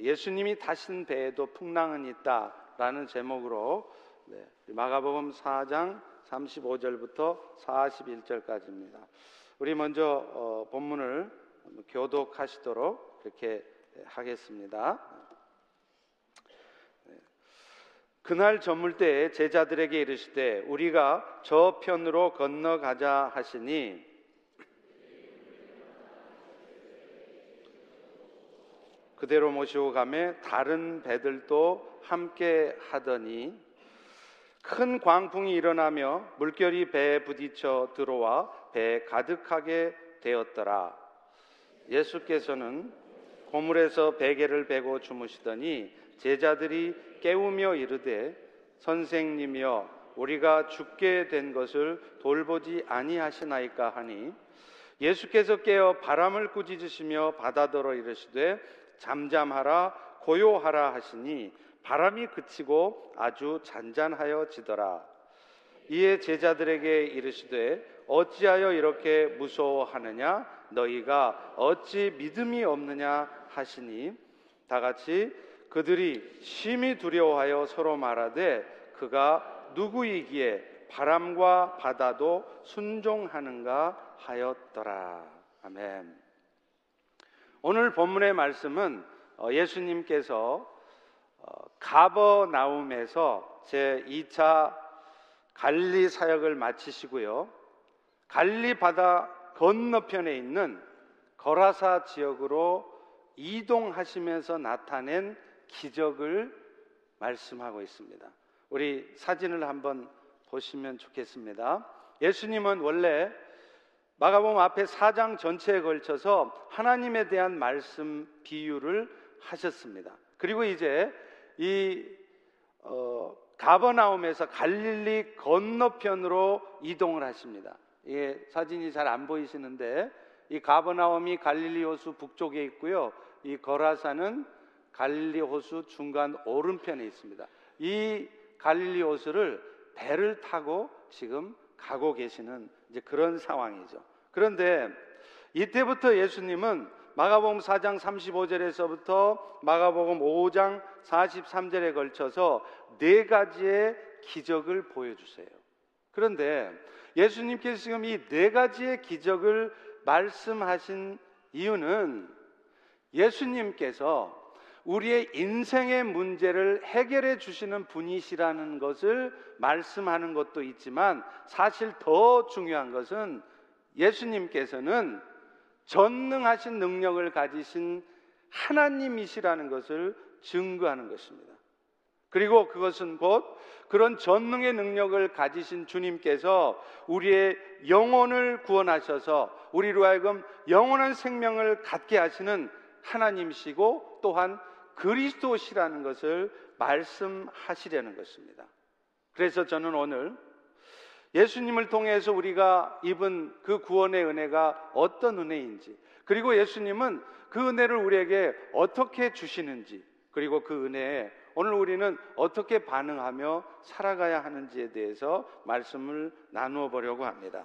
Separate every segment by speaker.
Speaker 1: 예수님이 타신 배에도 풍랑은 있다라는 제목으로 네, 마가복음 4장 35절부터 41절까지입니다. 우리 먼저 어, 본문을 교독하시도록 그렇게 하겠습니다. 네. 그날 저물 때에 제자들에게 이르시되 우리가 저 편으로 건너가자 하시니 그대로 모시고 가매 다른 배들도 함께 하더니 큰 광풍이 일어나며 물결이 배에 부딪혀 들어와 배에 가득하게 되었더라. 예수께서는 고물에서 베개를 베고 주무시더니 제자들이 깨우며 이르되 선생님이여 우리가 죽게 된 것을 돌보지 아니하시나이까 하니 예수께서 깨어 바람을 꾸짖으시며 바다더러 이르시되 잠잠하라 고요하라 하시니 바람이 그치고 아주 잔잔하여지더라. 이에 제자들에게 이르시되 어찌하여 이렇게 무서워하느냐 너희가 어찌 믿음이 없느냐 하시니 다 같이 그들이 심히 두려워하여 서로 말하되 그가 누구이기에 바람과 바다도 순종하는가 하였더라. 아멘. 오늘 본문의 말씀은 어, 예수님께서 어, 가버나움에서 제 2차 갈리 사역을 마치시고요. 갈리 바다 건너편에 있는 거라사 지역으로 이동하시면서 나타낸 기적을 말씀하고 있습니다. 우리 사진을 한번 보시면 좋겠습니다. 예수님은 원래 마가복음 앞에 4장 전체에 걸쳐서 하나님에 대한 말씀 비유를 하셨습니다. 그리고 이제 이 어, 가버나움에서 갈릴리 건너편으로 이동을 하십니다. 이 사진이 잘 안 보이시는데 이 가버나움이 갈릴리 호수 북쪽에 있고요. 이 거라사는 갈릴리 호수 중간 오른편에 있습니다. 이 갈릴리 호수를 배를 타고 지금 가고 계시는 이제 그런 상황이죠. 그런데 이때부터 예수님은 마가복음 4장 35절에서부터 마가복음 5장 43절에 걸쳐서 네 가지의 기적을 보여주세요. 그런데 예수님께서 지금 이 네 가지의 기적을 말씀하신 이유는 예수님께서 우리의 인생의 문제를 해결해 주시는 분이시라는 것을 말씀하는 것도 있지만 사실 더 중요한 것은 예수님께서는 전능하신 능력을 가지신 하나님이시라는 것을 증거하는 것입니다. 그리고 그것은 곧 그런 전능의 능력을 가지신 주님께서 우리의 영혼을 구원하셔서 우리로 하여금 영원한 생명을 갖게 하시는 하나님이시고 또한 그리스도시라는 것을 말씀하시려는 것입니다. 그래서 저는 오늘 예수님을 통해서 우리가 입은 그 구원의 은혜가 어떤 은혜인지, 그리고 예수님은 그 은혜를 우리에게 어떻게 주시는지, 그리고 그 은혜에 오늘 우리는 어떻게 반응하며 살아가야 하는지에 대해서 말씀을 나누어 보려고 합니다.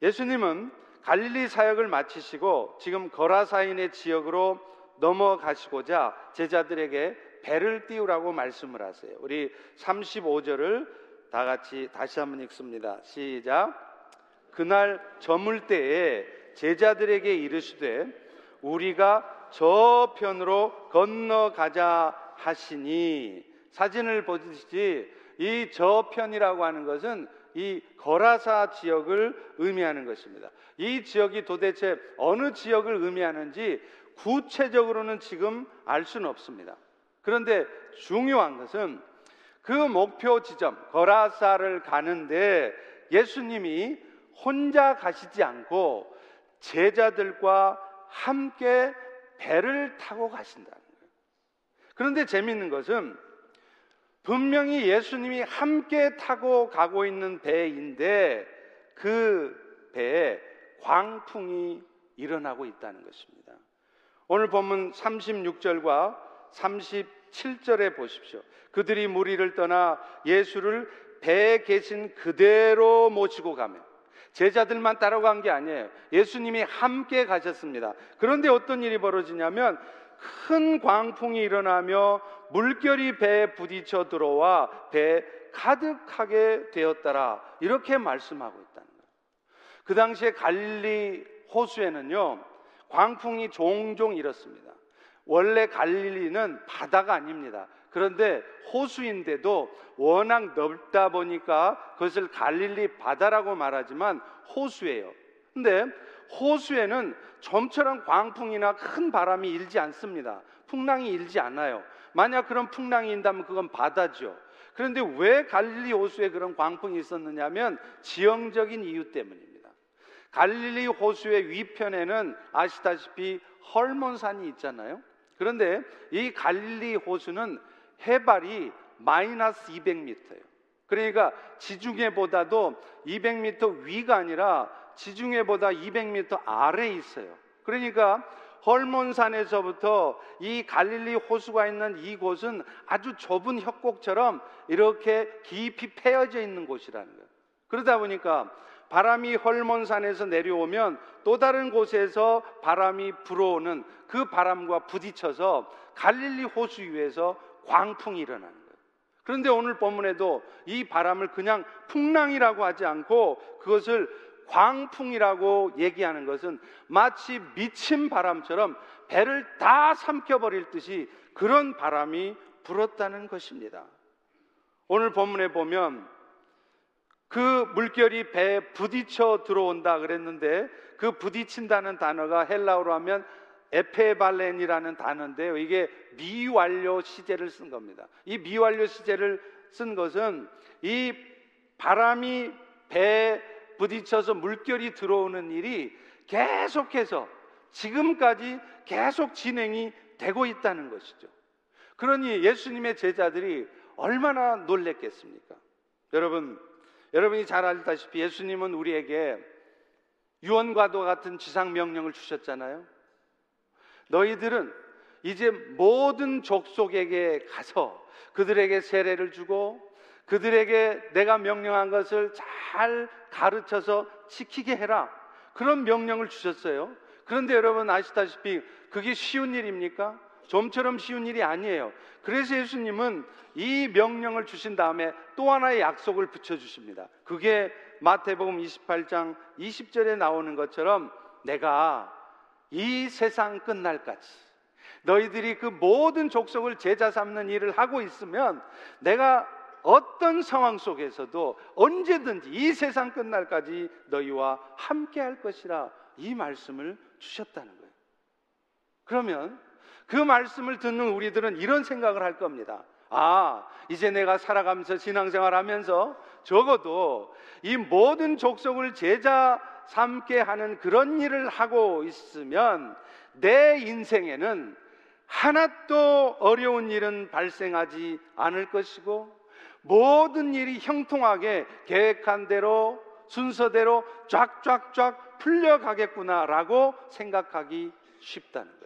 Speaker 1: 예수님은 갈릴리 사역을 마치시고 지금 거라사인의 지역으로 넘어가시고자 제자들에게 배를 띄우라고 말씀을 하세요. 우리 35절을 다 같이 다시 한번 읽습니다. 시작. 그날 저물 때에 제자들에게 이르시되 우리가 저편으로 건너가자 하시니 사진을 보듯이 이 저편이라고 하는 것은 이 거라사 지역을 의미하는 것입니다. 이 지역이 도대체 어느 지역을 의미하는지 구체적으로는 지금 알 수는 없습니다. 그런데 중요한 것은 그 목표 지점 거라사를 가는데 예수님이 혼자 가시지 않고 제자들과 함께 배를 타고 가신다는 거예요. 그런데 재미있는 것은 분명히 예수님이 함께 타고 가고 있는 배인데 그 배에 광풍이 일어나고 있다는 것입니다. 오늘 본문 36절과 37절에 보십시오. 그들이 무리를 떠나 예수를 배에 계신 그대로 모시고 가며 제자들만 따라간 게 아니에요. 예수님이 함께 가셨습니다. 그런데 어떤 일이 벌어지냐면 큰 광풍이 일어나며 물결이 배에 부딪혀 들어와 배 가득하게 되었더라. 이렇게 말씀하고 있다는 거예요. 그 당시에 갈릴리 호수에는요, 광풍이 종종 일었습니다. 원래 갈릴리는 바다가 아닙니다. 그런데 호수인데도 워낙 넓다 보니까 그것을 갈릴리 바다라고 말하지만 호수예요. 근데 호수에는 좀처럼 광풍이나 큰 바람이 일지 않습니다. 풍랑이 일지 않아요. 만약 그런 풍랑이 인다면 그건 바다죠. 그런데 왜 갈릴리 호수에 그런 광풍이 있었느냐면 지형적인 이유 때문입니다. 갈릴리 호수의 위편에는 아시다시피 헐몬산이 있잖아요. 그런데 이 갈릴리 호수는 해발이 마이너스 200m예요. 그러니까 지중해보다도 200m 위가 아니라 지중해보다 200m 아래에 있어요. 그러니까 헐몬산에서부터 이 갈릴리 호수가 있는 이곳은 아주 좁은 협곡처럼 이렇게 깊이 패여져 있는 곳이라는 거예요. 그러다 보니까 바람이 헐몬산에서 내려오면 또 다른 곳에서 바람이 불어오는 그 바람과 부딪혀서 갈릴리 호수 위에서 광풍이 일어나는 거예요. 그런데 오늘 본문에도 이 바람을 그냥 풍랑이라고 하지 않고 그것을 광풍이라고 얘기하는 것은 마치 미친 바람처럼 배를 다 삼켜버릴 듯이 그런 바람이 불었다는 것입니다. 오늘 본문에 보면 그 물결이 배에 부딪혀 들어온다 그랬는데 그 부딪힌다는 단어가 헬라어로 하면 에페발렌이라는 단어인데요. 이게 미완료 시제를 쓴 겁니다. 이 미완료 시제를 쓴 것은 이 바람이 배에 부딪혀서 물결이 들어오는 일이 계속해서 지금까지 계속 진행이 되고 있다는 것이죠. 그러니 예수님의 제자들이 얼마나 놀랬겠습니까? 여러분, 여러분이 잘 알다시피 예수님은 우리에게 유언과도 같은 지상 명령을 주셨잖아요. 너희들은 이제 모든 족속에게 가서 그들에게 세례를 주고 그들에게 내가 명령한 것을 잘 가르쳐서 지키게 해라. 그런 명령을 주셨어요. 그런데 여러분 아시다시피 그게 쉬운 일입니까? 좀처럼 쉬운 일이 아니에요. 그래서 예수님은 이 명령을 주신 다음에 또 하나의 약속을 붙여 주십니다. 그게 마태복음 28장 20절에 나오는 것처럼 내가 이 세상 끝날까지 너희들이 그 모든 족속을 제자 삼는 일을 하고 있으면 내가 어떤 상황 속에서도 언제든지 이 세상 끝날까지 너희와 함께 할 것이라 이 말씀을 주셨다는 거예요. 그러면 그 말씀을 듣는 우리들은 이런 생각을 할 겁니다. 아, 이제 내가 살아가면서 신앙생활 하면서 적어도 이 모든 족속을 제자 삼게 하는 그런 일을 하고 있으면 내 인생에는 하나도 어려운 일은 발생하지 않을 것이고 모든 일이 형통하게 계획한 대로 순서대로 쫙쫙쫙 풀려가겠구나라고 생각하기 쉽다는.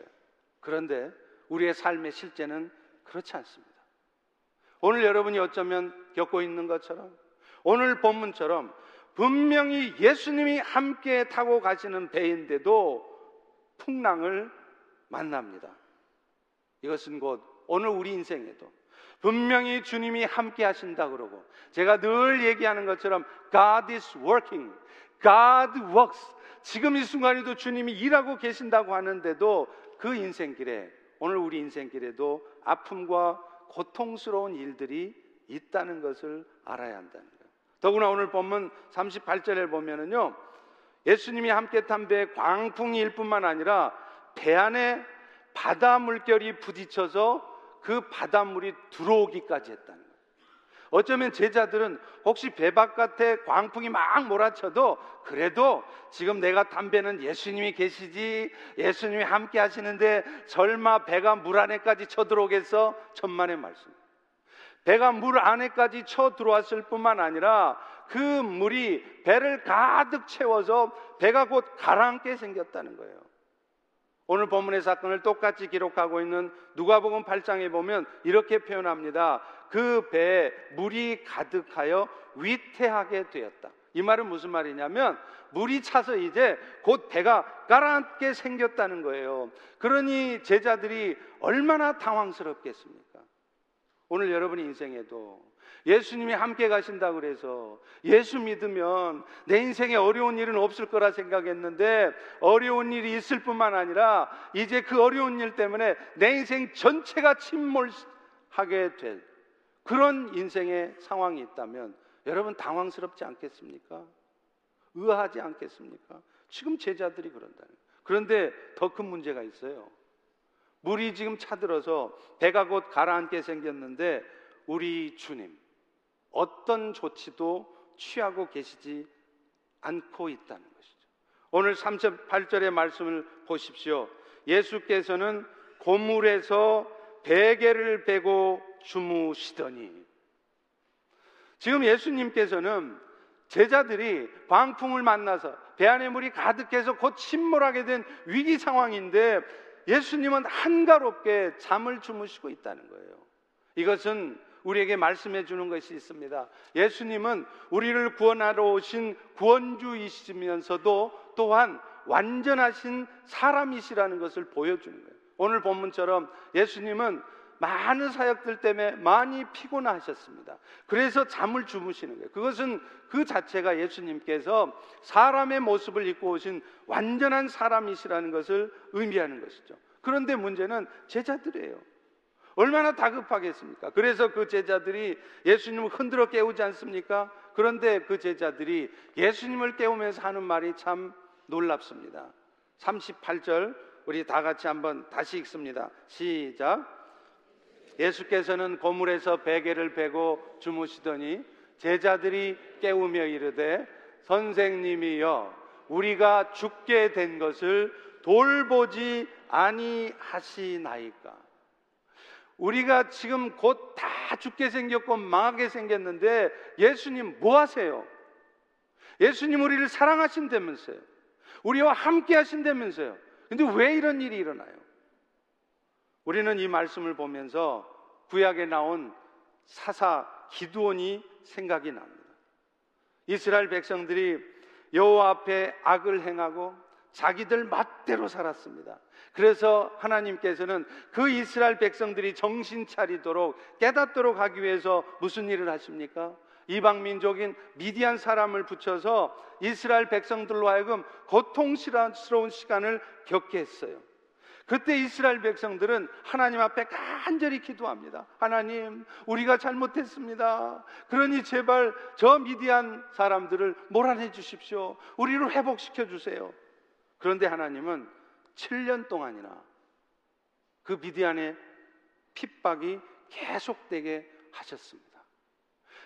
Speaker 1: 그런데 우리의 삶의 실제는 그렇지 않습니다. 오늘 여러분이 어쩌면 겪고 있는 것처럼 오늘 본문처럼 분명히 예수님이 함께 타고 가시는 배인데도 풍랑을 만납니다. 이것은 곧 오늘 우리 인생에도 분명히 주님이 함께 하신다 그러고 제가 늘 얘기하는 것처럼 God is working. God works. 지금 이 순간에도 주님이 일하고 계신다고 하는데도 그 인생길에 오늘 우리 인생길에도 아픔과 고통스러운 일들이 있다는 것을 알아야 한다는 거예요. 더구나 오늘 본문 38절에 보면은요. 예수님이 함께 탄 배에 광풍이 일 뿐만 아니라 배 안에 바다 물결이 부딪혀서 그 바닷물이 들어오기까지 했다는 거예요. 어쩌면 제자들은 혹시 배 바깥에 광풍이 막 몰아쳐도 그래도 지금 내가 담배는 예수님이 계시지 예수님이 함께 하시는데 설마 배가 물 안에까지 쳐들어오겠어? 천만의 말씀. 배가 물 안에까지 쳐 들어왔을 뿐만 아니라 그 물이 배를 가득 채워서 배가 곧 가라앉게 생겼다는 거예요. 오늘 본문의 사건을 똑같이 기록하고 있는 누가복음 8장에 보면 이렇게 표현합니다. 그 배에 물이 가득하여 위태하게 되었다. 이 말은 무슨 말이냐면 물이 차서 이제 곧 배가 가라앉게 생겼다는 거예요. 그러니 제자들이 얼마나 당황스럽겠습니까? 오늘 여러분 인생에도 예수님이 함께 가신다고 그래서 예수 믿으면 내 인생에 어려운 일은 없을 거라 생각했는데 어려운 일이 있을 뿐만 아니라 이제 그 어려운 일 때문에 내 인생 전체가 침몰하게 될 그런 인생의 상황이 있다면 여러분 당황스럽지 않겠습니까? 의아하지 않겠습니까? 지금 제자들이 그런다는 그런데 더 큰 문제가 있어요. 물이 지금 차들어서 배가 곧 가라앉게 생겼는데 우리 주님 어떤 조치도 취하고 계시지 않고 있다는 것이죠. 오늘 38절의 말씀을 보십시오. 예수께서는 고물에서 베개를 베고 주무시더니 지금 예수님께서는 제자들이 광풍을 만나서 배 안에 물이 가득해서 곧 침몰하게 된 위기 상황인데 예수님은 한가롭게 잠을 주무시고 있다는 거예요. 이것은 우리에게 말씀해 주는 것이 있습니다. 예수님은 우리를 구원하러 오신 구원주이시면서도 또한 완전하신 사람이시라는 것을 보여주는 거예요. 오늘 본문처럼 예수님은 많은 사역들 때문에 많이 피곤하셨습니다. 그래서 잠을 주무시는 거예요. 그것은 그 자체가 예수님께서 사람의 모습을 입고 오신 완전한 사람이시라는 것을 의미하는 것이죠. 그런데 문제는 제자들이에요. 얼마나 다급하겠습니까? 그래서 그 제자들이 예수님을 흔들어 깨우지 않습니까? 그런데 그 제자들이 예수님을 깨우면서 하는 말이 참 놀랍습니다. 38절 우리 다 같이 한번 다시 읽습니다. 시작. 예수께서는 고물에서 베개를 베고 주무시더니 제자들이 깨우며 이르되 선생님이여 우리가 죽게 된 것을 돌보지 아니하시나이까 우리가 지금 곧 다 죽게 생겼고 망하게 생겼는데 예수님 뭐 하세요? 예수님 우리를 사랑하신다면서요. 우리와 함께 하신다면서요. 근데 왜 이런 일이 일어나요? 우리는 이 말씀을 보면서 구약에 나온 사사 기두온이 생각이 납니다. 이스라엘 백성들이 여호와 앞에 악을 행하고 자기들 맛대로 살았습니다. 그래서 하나님께서는 그 이스라엘 백성들이 정신 차리도록 깨닫도록 하기 위해서 무슨 일을 하십니까? 이방 민족인 미디안 사람을 붙여서 이스라엘 백성들로 하여금 고통스러운 시간을 겪게 했어요. 그때 이스라엘 백성들은 하나님 앞에 간절히 기도합니다. 하나님, 우리가 잘못했습니다. 그러니 제발 저 미디안 사람들을 몰아내 주십시오. 우리를 회복시켜 주세요. 그런데 하나님은 7년 동안이나 그 미디안의 핍박이 계속되게 하셨습니다.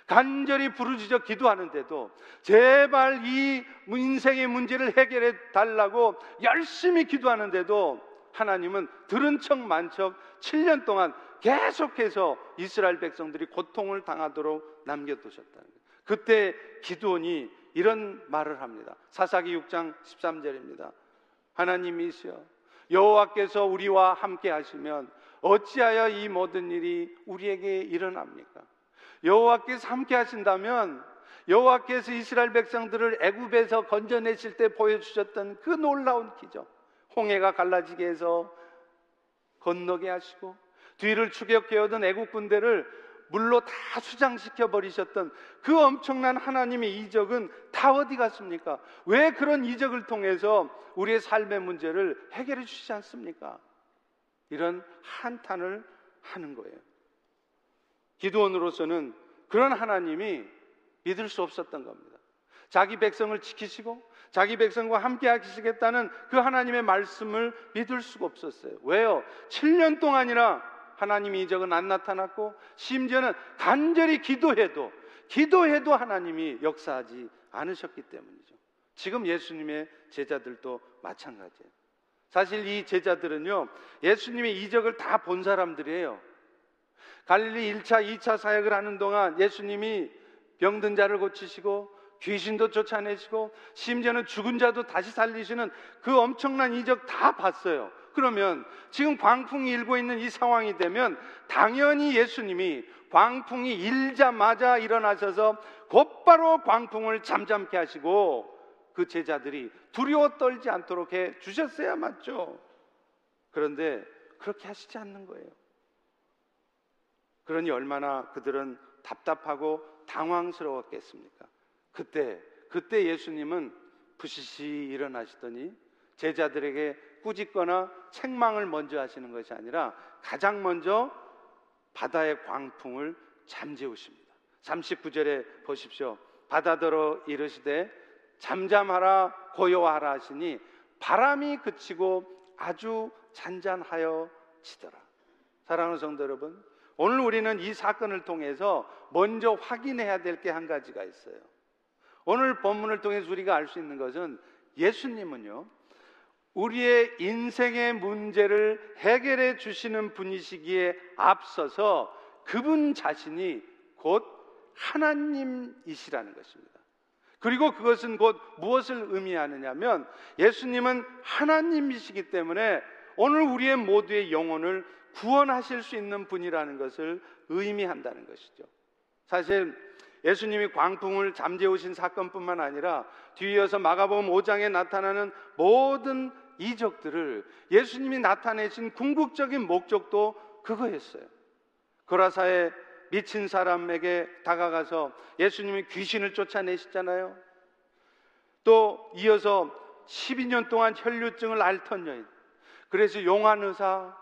Speaker 1: 간절히 부르짖어 기도하는데도 제발 이 인생의 문제를 해결해 달라고 열심히 기도하는데도 하나님은 들은 척 만척 7년 동안 계속해서 이스라엘 백성들이 고통을 당하도록 남겨두셨다는 거예요. 그때 기도원이 이런 말을 합니다. 사사기 6장 13절입니다. 하나님이시여 여호와께서 우리와 함께 하시면 어찌하여 이 모든 일이 우리에게 일어납니까? 여호와께서 함께 하신다면 여호와께서 이스라엘 백성들을 애굽에서 건져내실 때 보여주셨던 그 놀라운 기적 홍해가 갈라지게 해서 건너게 하시고 뒤를 추격해 오던 애국 군대를 물로 다 수장시켜 버리셨던 그 엄청난 하나님의 이적은 다 어디 갔습니까? 왜 그런 이적을 통해서 우리의 삶의 문제를 해결해 주시지 않습니까? 이런 한탄을 하는 거예요. 기도원으로서는 그런 하나님이 믿을 수 없었던 겁니다. 자기 백성을 지키시고 자기 백성과 함께 하시겠다는 그 하나님의 말씀을 믿을 수가 없었어요. 왜요? 7년 동안이나 하나님의 이적은 안 나타났고 심지어는 간절히 기도해도 기도해도 하나님이 역사하지 않으셨기 때문이죠. 지금 예수님의 제자들도 마찬가지예요. 사실 이 제자들은요, 예수님의 이적을 다 본 사람들이에요. 갈릴리 1차, 2차 사역을 하는 동안 예수님이 병든 자를 고치시고 귀신도 쫓아내시고 심지어는 죽은 자도 다시 살리시는 그 엄청난 이적 다 봤어요. 그러면 지금 광풍이 일고 있는 이 상황이 되면 당연히 예수님이 광풍이 일자마자 일어나셔서 곧바로 광풍을 잠잠케 하시고 그 제자들이 두려워 떨지 않도록 해 주셨어야 맞죠. 그런데 그렇게 하시지 않는 거예요. 그러니 얼마나 그들은 답답하고 당황스러웠겠습니까? 그때 그때 예수님은 부시시 일어나시더니 제자들에게 꾸짖거나 책망을 먼저 하시는 것이 아니라 가장 먼저 바다의 광풍을 잠재우십니다. 39절에 보십시오. 바다더러 이르시되 잠잠하라 고요하라 하시니 바람이 그치고 아주 잔잔하여 지더라. 사랑하는 성도 여러분, 오늘 우리는 이 사건을 통해서 먼저 확인해야 될 게 한 가지가 있어요. 오늘 본문을 통해서 우리가 알 수 있는 것은 예수님은요, 우리의 인생의 문제를 해결해 주시는 분이시기에 앞서서 그분 자신이 곧 하나님이시라는 것입니다. 그리고 그것은 곧 무엇을 의미하느냐면 예수님은 하나님이시기 때문에 오늘 우리의 모두의 영혼을 구원하실 수 있는 분이라는 것을 의미한다는 것이죠. 사실 예수님이 광풍을 잠재우신 사건뿐만 아니라 뒤이어서 마가복음 5장에 나타나는 모든 이적들을 예수님이 나타내신 궁극적인 목적도 그거였어요. 고라사의 미친 사람에게 다가가서 예수님이 귀신을 쫓아내시잖아요. 또 이어서 12년 동안 혈류증을 앓던 여인. 그래서 용한 의사,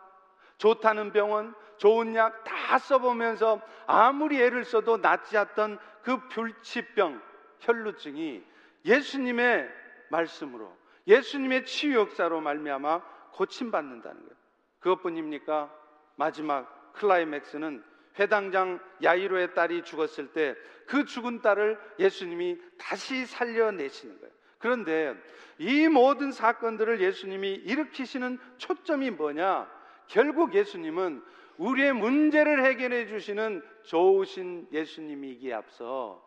Speaker 1: 좋다는 병원, 좋은 약 다 써보면서 아무리 애를 써도 낫지 않던 그 불치병, 혈루증이 예수님의 말씀으로 예수님의 치유 역사로 말미암아 고침 받는다는 거예요. 그것뿐입니까? 마지막 클라이맥스는 회당장 야이로의 딸이 죽었을 때 그 죽은 딸을 예수님이 다시 살려내시는 거예요. 그런데 이 모든 사건들을 예수님이 일으키시는 초점이 뭐냐? 결국 예수님은 우리의 문제를 해결해 주시는 좋으신 예수님이기에 앞서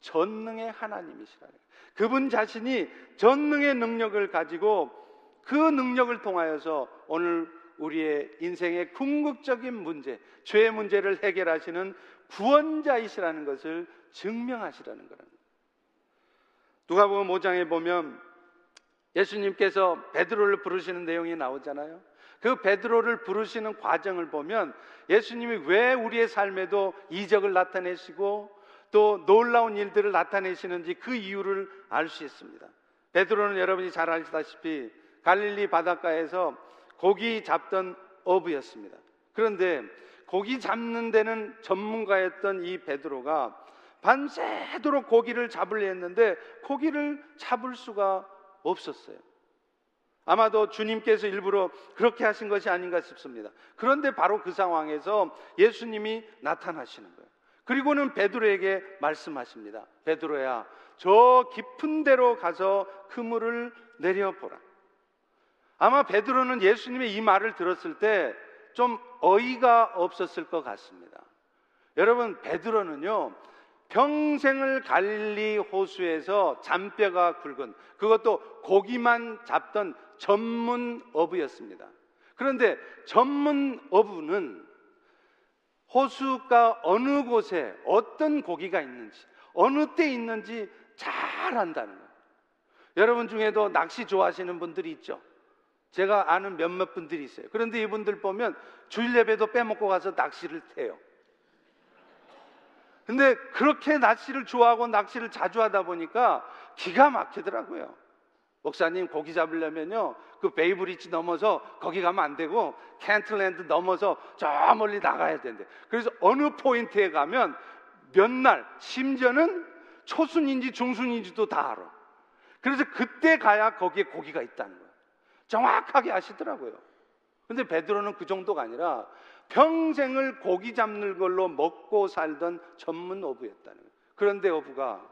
Speaker 1: 전능의 하나님이시라는 거예요. 그분 자신이 전능의 능력을 가지고 그 능력을 통하여서 오늘 우리의 인생의 궁극적인 문제, 죄의 문제를 해결하시는 구원자이시라는 것을 증명하시라는 거랍니다. 누가복음 5장에 보면 예수님께서 베드로를 부르시는 내용이 나오잖아요. 그 베드로를 부르시는 과정을 보면 예수님이 왜 우리의 삶에도 이적을 나타내시고 또 놀라운 일들을 나타내시는지 그 이유를 알 수 있습니다. 베드로는 여러분이 잘 아시다시피 갈릴리 바닷가에서 고기 잡던 어부였습니다. 그런데 고기 잡는 데는 전문가였던 이 베드로가 밤새도록 고기를 잡으려 했는데 고기를 잡을 수가 없었어요. 아마도 주님께서 일부러 그렇게 하신 것이 아닌가 싶습니다. 그런데 바로 그 상황에서 예수님이 나타나시는 거예요. 그리고는 베드로에게 말씀하십니다. 베드로야, 저 깊은 데로 가서 그물을 내려보라. 아마 베드로는 예수님의 이 말을 들었을 때 좀 어이가 없었을 것 같습니다. 여러분, 베드로는요, 평생을 갈릴리 호수에서 잔뼈가 굵은 그것도 고기만 잡던 전문 어부였습니다. 그런데 전문 어부는 호수가 어느 곳에 어떤 고기가 있는지 어느 때 있는지 잘 안다는 거예요. 여러분 중에도 낚시 좋아하시는 분들이 있죠. 제가 아는 몇몇 분들이 있어요. 그런데 이분들 보면 주일 예배도 빼먹고 가서 낚시를 해요. 근데 그렇게 낚시를 좋아하고 낚시를 자주 하다 보니까 기가 막히더라고요. 목사님 고기 잡으려면요 그 베이브리지 넘어서 거기 가면 안 되고 켄트 아일랜드 넘어서 저 멀리 나가야 된대. 그래서 어느 포인트에 가면 몇 날 심지어는 초순인지 중순인지도 다 알아. 그래서 그때 가야 거기에 고기가 있다는 거예요. 정확하게 아시더라고요. 근데 베드로는 그 정도가 아니라 평생을 고기 잡는 걸로 먹고 살던 전문 어부였다는 거예요. 그런데 어부가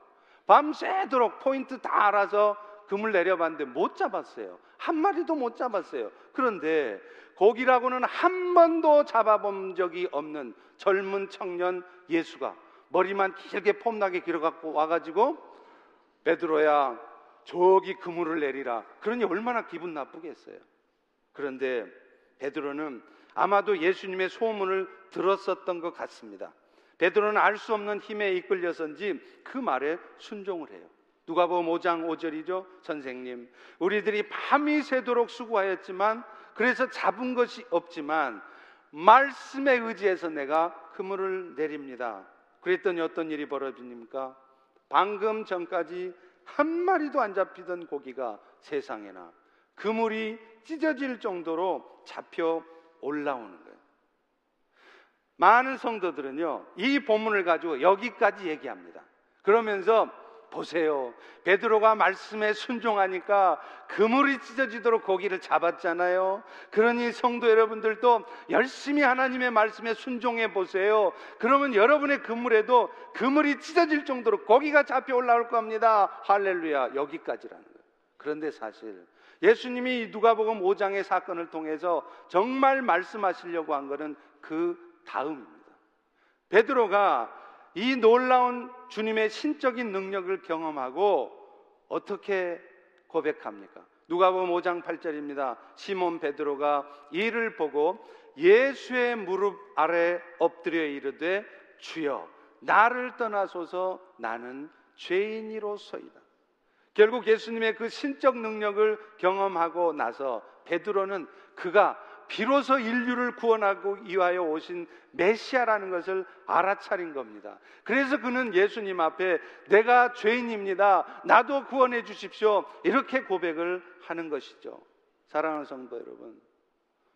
Speaker 1: 밤새도록 포인트 다 알아서 금을 내려봤는데 못 잡았어요. 한 마리도 못 잡았어요. 그런데 고기라고는 한 번도 잡아본 적이 없는 젊은 청년 예수가 머리만 길게 폼나게 길어갖고 와가지고 베드로야 저기 그물을 내리라. 그러니 얼마나 기분 나쁘겠어요. 그런데 베드로는 아마도 예수님의 소문을 들었었던 것 같습니다. 베드로는 알 수 없는 힘에 이끌려서인지 그 말에 순종을 해요. 누가복음 5장 5절이죠. 선생님, 우리들이 밤이 새도록 수고하였지만 그래서 잡은 것이 없지만 말씀에 의지해서 내가 그물을 내립니다. 그랬더니 어떤 일이 벌어집니까? 방금 전까지 한 마리도 안 잡히던 고기가 세상에나 그물이 찢어질 정도로 잡혀 올라오는 거예요. 많은 성도들은요, 이 본문을 가지고 여기까지 얘기합니다. 그러면서 보세요. 베드로가 말씀에 순종하니까 그물이 찢어지도록 고기를 잡았잖아요. 그러니 성도 여러분들도 열심히 하나님의 말씀에 순종해 보세요. 그러면 여러분의 그물에도 그물이 찢어질 정도로 고기가 잡혀 올라올 겁니다. 할렐루야. 여기까지라는 거예요. 그런데 사실 예수님이 누가복음 5장의 사건을 통해서 정말 말씀하시려고 한 것은 그 다음입니다. 베드로가 이 놀라운 주님의 신적인 능력을 경험하고 어떻게 고백합니까? 누가복음 5장 8절입니다. 시몬 베드로가 이를 보고 예수의 무릎 아래 엎드려 이르되 주여 나를 떠나소서 나는 죄인이로소이다. 결국 예수님의 그 신적 능력을 경험하고 나서 베드로는 그가 비로소 인류를 구원하고 위하여 오신 메시아라는 것을 알아차린 겁니다. 그래서 그는 예수님 앞에 내가 죄인입니다. 나도 구원해 주십시오. 이렇게 고백을 하는 것이죠. 사랑하는 성도 여러분.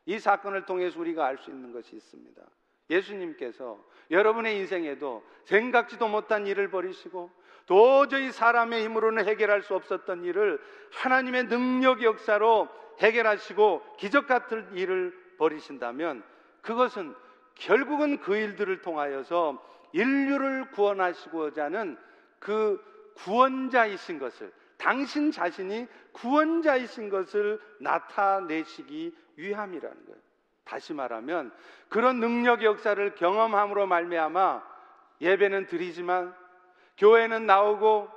Speaker 1: 이 사건을 통해서 우리가 알 수 있는 것이 있습니다. 예수님께서 여러분의 인생에도 생각지도 못한 일을 벌이시고 도저히 사람의 힘으로는 해결할 수 없었던 일을 하나님의 능력 역사로 해결하시고 기적 같은 일을 벌이신다면 그것은 결국은 그 일들을 통하여서 인류를 구원하시고자 하는 그 구원자이신 것을 당신 자신이 구원자이신 것을 나타내시기 위함이라는 거예요. 다시 말하면 그런 능력 역사를 경험함으로 말미암아 예배는 드리지만 교회는 나오고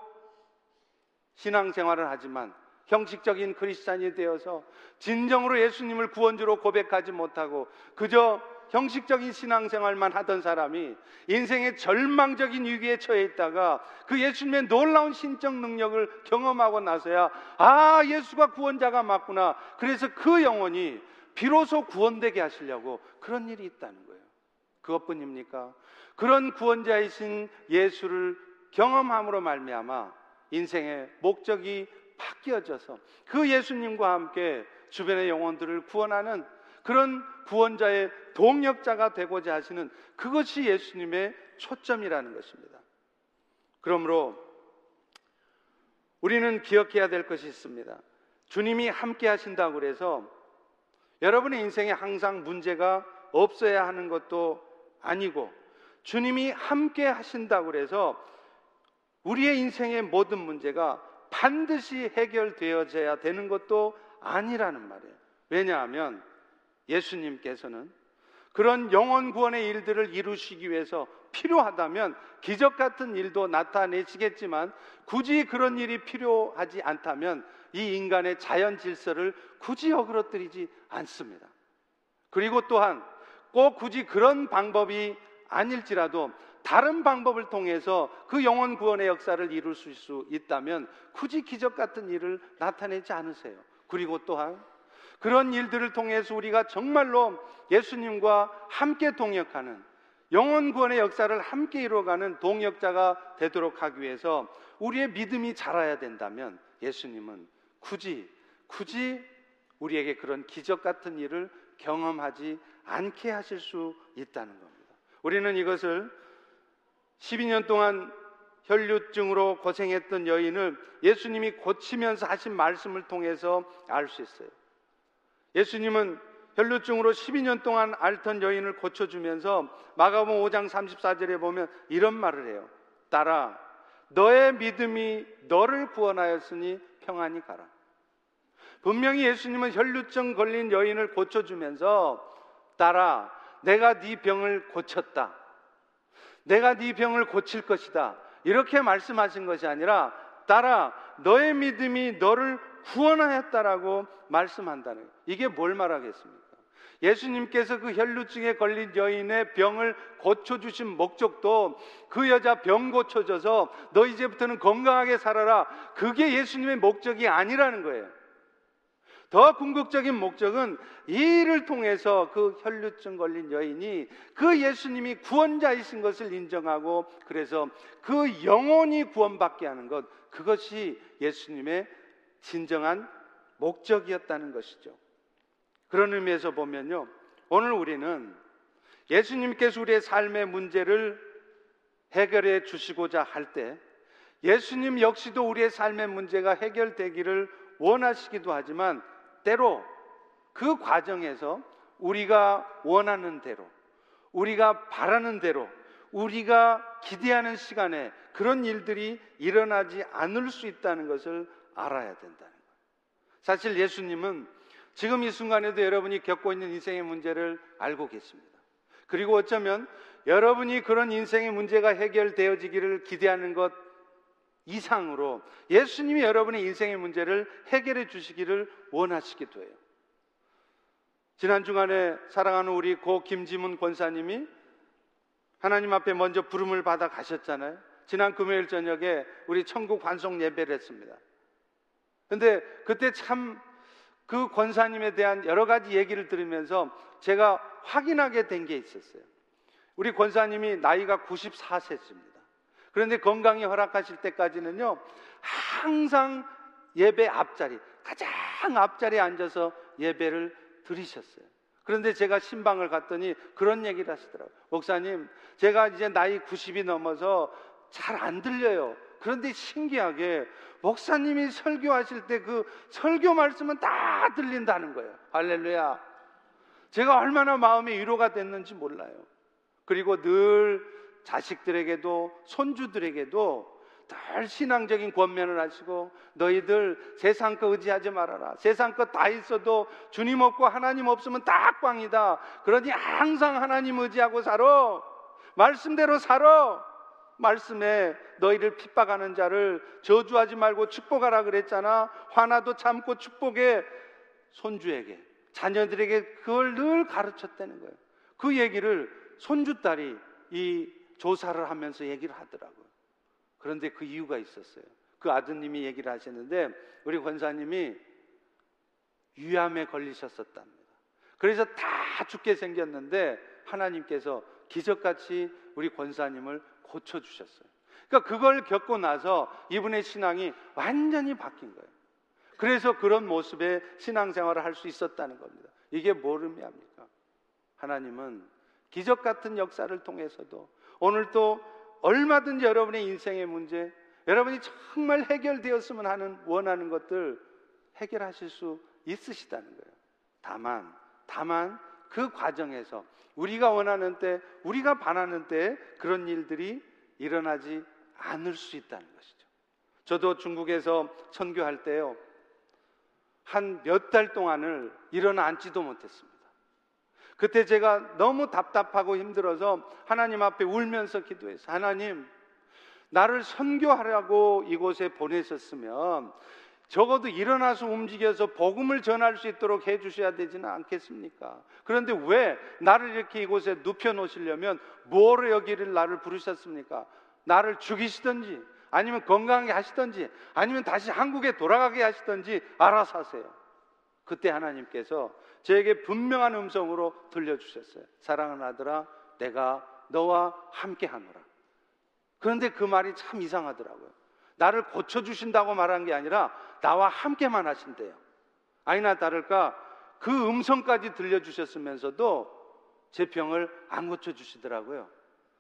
Speaker 1: 신앙생활을 하지만 형식적인 크리스찬이 되어서 진정으로 예수님을 구원주로 고백하지 못하고 그저 형식적인 신앙생활만 하던 사람이 인생의 절망적인 위기에 처해 있다가 그 예수님의 놀라운 신적 능력을 경험하고 나서야 아 예수가 구원자가 맞구나 그래서 그 영혼이 비로소 구원되게 하시려고 그런 일이 있다는 거예요 그것뿐입니까? 그런 구원자이신 예수를 경험함으로 말미암아 인생의 목적이 바뀌어져서 그 예수님과 함께 주변의 영혼들을 구원하는 그런 구원자의 동력자가 되고자 하시는 그것이 예수님의 초점이라는 것입니다. 그러므로 우리는 기억해야 될 것이 있습니다. 주님이 함께 하신다고 그래서 여러분의 인생에 항상 문제가 없어야 하는 것도 아니고 주님이 함께 하신다고 그래서 우리의 인생의 모든 문제가 반드시 해결되어져야 되는 것도 아니라는 말이에요. 왜냐하면 예수님께서는 그런 영원 구원의 일들을 이루시기 위해서 필요하다면 기적 같은 일도 나타내시겠지만 굳이 그런 일이 필요하지 않다면 이 인간의 자연 질서를 굳이 어그러뜨리지 않습니다. 그리고 또한 꼭 굳이 그런 방법이 아닐지라도 다른 방법을 통해서 그 영혼 구원의 역사를 이룰 수 있다면 굳이 기적 같은 일을 나타내지 않으세요. 그리고 또한 그런 일들을 통해서 우리가 정말로 예수님과 함께 동역하는 영혼 구원의 역사를 함께 이루어가는 동역자가 되도록 하기 위해서 우리의 믿음이 자라야 된다면 예수님은 굳이 굳이 우리에게 그런 기적 같은 일을 경험하지 않게 하실 수 있다는 겁니다. 우리는 이것을 12년 동안 혈류증으로 고생했던 여인을 예수님이 고치면서 하신 말씀을 통해서 알 수 있어요. 예수님은 혈류증으로 12년 동안 앓던 여인을 고쳐주면서 마가복음 5장 34절에 보면 이런 말을 해요. 딸아, 너의 믿음이 너를 구원하였으니 평안히 가라. 분명히 예수님은 혈류증 걸린 여인을 고쳐주면서 딸아, 내가 네 병을 고쳤다. 내가 네 병을 고칠 것이다. 이렇게 말씀하신 것이 아니라 따라 너의 믿음이 너를 구원하였다라고 말씀한다는 거예요. 이게 뭘 말하겠습니까? 예수님께서 그 혈루증에 걸린 여인의 병을 고쳐주신 목적도 그 여자 병 고쳐줘서 너 이제부터는 건강하게 살아라. 그게 예수님의 목적이 아니라는 거예요. 더 궁극적인 목적은 이 일을 통해서 그 혈루증 걸린 여인이 그 예수님이 구원자이신 것을 인정하고 그래서 그 영혼이 구원받게 하는 것 그것이 예수님의 진정한 목적이었다는 것이죠. 그런 의미에서 보면요. 오늘 우리는 예수님께서 우리의 삶의 문제를 해결해 주시고자 할 때 예수님 역시도 우리의 삶의 문제가 해결되기를 원하시기도 하지만 때로 그 과정에서 우리가 원하는 대로, 우리가 바라는 대로, 우리가 기대하는 시간에 그런 일들이 일어나지 않을 수 있다는 것을 알아야 된다는 거예요. 사실 예수님은 지금 이 순간에도 여러분이 겪고 있는 인생의 문제를 알고 계십니다. 그리고 어쩌면 여러분이 그런 인생의 문제가 해결되어지기를 기대하는 것 이상으로 예수님이 여러분의 인생의 문제를 해결해 주시기를 원하시기도 해요. 지난 주간에 사랑하는 우리 고 김지문 권사님이 하나님 앞에 먼저 부름을 받아 가셨잖아요. 지난 금요일 저녁에 우리 천국 환송 예배를 했습니다. 근데 그때 참 그 권사님에 대한 여러 가지 얘기를 들으면서 제가 확인하게 된 게 있었어요. 우리 권사님이 나이가 94세입니다. 그런데 건강이 허락하실 때까지는요, 항상 예배 앞자리, 가장 앞자리에 앉아서 예배를 드리셨어요. 그런데 제가 신방을 갔더니 그런 얘기를 하시더라고요. 목사님, 제가 이제 나이 90이 넘어서 잘 안 들려요. 그런데 신기하게 목사님이 설교하실 때 그 설교 말씀은 다 들린다는 거예요. 할렐루야. 제가 얼마나 마음의 위로가 됐는지 몰라요. 그리고 늘 자식들에게도 손주들에게도 늘 신앙적인 권면을 하시고 너희들 세상 거 의지하지 말아라. 세상 거 다 있어도 주님 없고 하나님 없으면 다 꽝이다. 그러니 항상 하나님 의지하고 살아. 말씀대로 살아. 말씀에 너희를 핍박하는 자를 저주하지 말고 축복하라 그랬잖아. 화나도 참고 축복해 손주에게 자녀들에게 그걸 늘 가르쳤다는 거예요. 그 얘기를 손주 딸이 이 조사를 하면서 얘기를 하더라고요. 그런데 그 이유가 있었어요. 그 아드님이 얘기를 하셨는데 우리 권사님이 위암에 걸리셨었답니다. 그래서 다 죽게 생겼는데 하나님께서 기적같이 우리 권사님을 고쳐주셨어요. 그러니까 그걸 겪고 나서 이분의 신앙이 완전히 바뀐 거예요. 그래서 그런 모습의 신앙생활을 할 수 있었다는 겁니다. 이게 뭘 의미합니까? 하나님은 기적 같은 역사를 통해서도 오늘 또 얼마든지 여러분의 인생의 문제, 여러분이 정말 해결되었으면 하는 원하는 것들 해결하실 수 있으시다는 거예요. 다만, 다만 그 과정에서 우리가 원하는 때, 우리가 바라는 때 그런 일들이 일어나지 않을 수 있다는 것이죠. 저도 중국에서 선교할 때요. 한 몇 달 동안을 일어나 앉지도 못했습니다. 그때 제가 너무 답답하고 힘들어서 하나님 앞에 울면서 기도했어요. 하나님, 나를 선교하라고 이곳에 보내셨으면 적어도 일어나서 움직여서 복음을 전할 수 있도록 해 주셔야 되지는 않겠습니까? 그런데 왜 나를 이렇게 이곳에 눕혀 놓으시려면 뭐로 여기를 나를 부르셨습니까? 나를 죽이시든지 아니면 건강하게 하시든지 아니면 다시 한국에 돌아가게 하시든지 알아서 하세요. 그때 하나님께서 저에게 분명한 음성으로 들려주셨어요. 사랑하는 아들아, 내가 너와 함께 하노라. 그런데 그 말이 참 이상하더라고요. 나를 고쳐주신다고 말한 게 아니라 나와 함께만 하신대요. 아니나 다를까 그 음성까지 들려주셨으면서도 제 병을 안 고쳐주시더라고요.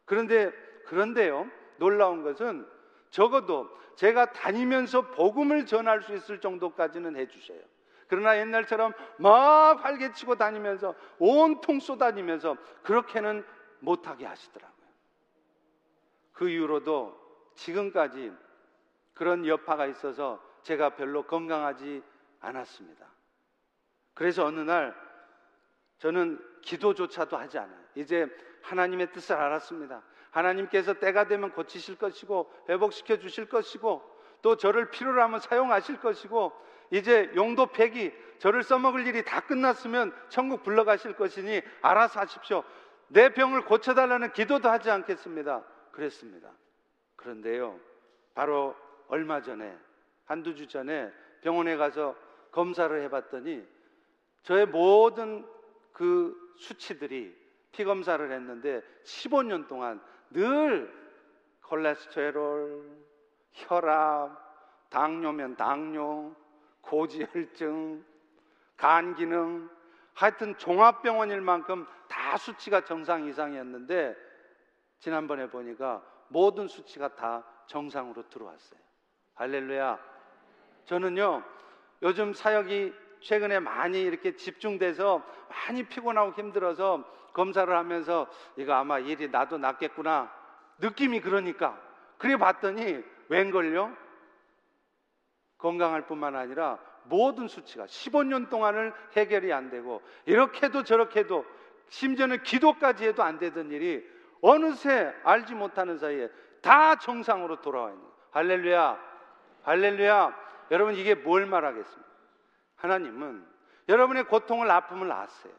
Speaker 1: 그런데, 그런데요, 놀라운 것은 적어도 제가 다니면서 복음을 전할 수 있을 정도까지는 해주셔요. 그러나 옛날처럼 막 활개치고 다니면서 온통 쏟아지면서 그렇게는 못하게 하시더라고요. 그 이후로도 지금까지 그런 여파가 있어서 제가 별로 건강하지 않았습니다. 그래서 어느 날 저는 기도조차도 하지 않아요. 이제 하나님의 뜻을 알았습니다. 하나님께서 때가 되면 고치실 것이고 회복시켜 주실 것이고 또 저를 필요로 하면 사용하실 것이고 이제 용도 폐기 저를 써먹을 일이 다 끝났으면 천국 불러가실 것이니 알아서 하십시오. 내 병을 고쳐달라는 기도도 하지 않겠습니다. 그랬습니다. 그런데요, 바로 얼마 전에, 한두 주 전에 병원에 가서 검사를 해봤더니 저의 모든 그 수치들이 피 검사를 했는데 15년 동안 늘 콜레스테롤, 혈압, 당뇨면 당뇨, 고지혈증, 간 기능, 하여튼 종합병원일 만큼 다 수치가 정상 이상이었는데 지난번에 보니까 모든 수치가 다 정상으로 들어왔어요. 할렐루야. 저는요, 요즘 사역이 최근에 많이 이렇게 집중돼서 많이 피곤하고 힘들어서 검사를 하면서 이거 아마 일이 나도 낫겠구나. 느낌이 그러니까. 그래 봤더니 웬걸요? 건강할 뿐만 아니라 모든 수치가 15년 동안을 해결이 안 되고 이렇게도 저렇게도 심지어는 기도까지 해도 안 되던 일이 어느새 알지 못하는 사이에 다 정상으로 돌아와 있는. 할렐루야. 할렐루야. 여러분 이게 뭘 말하겠습니까? 하나님은 여러분의 고통을 아픔을 아세요.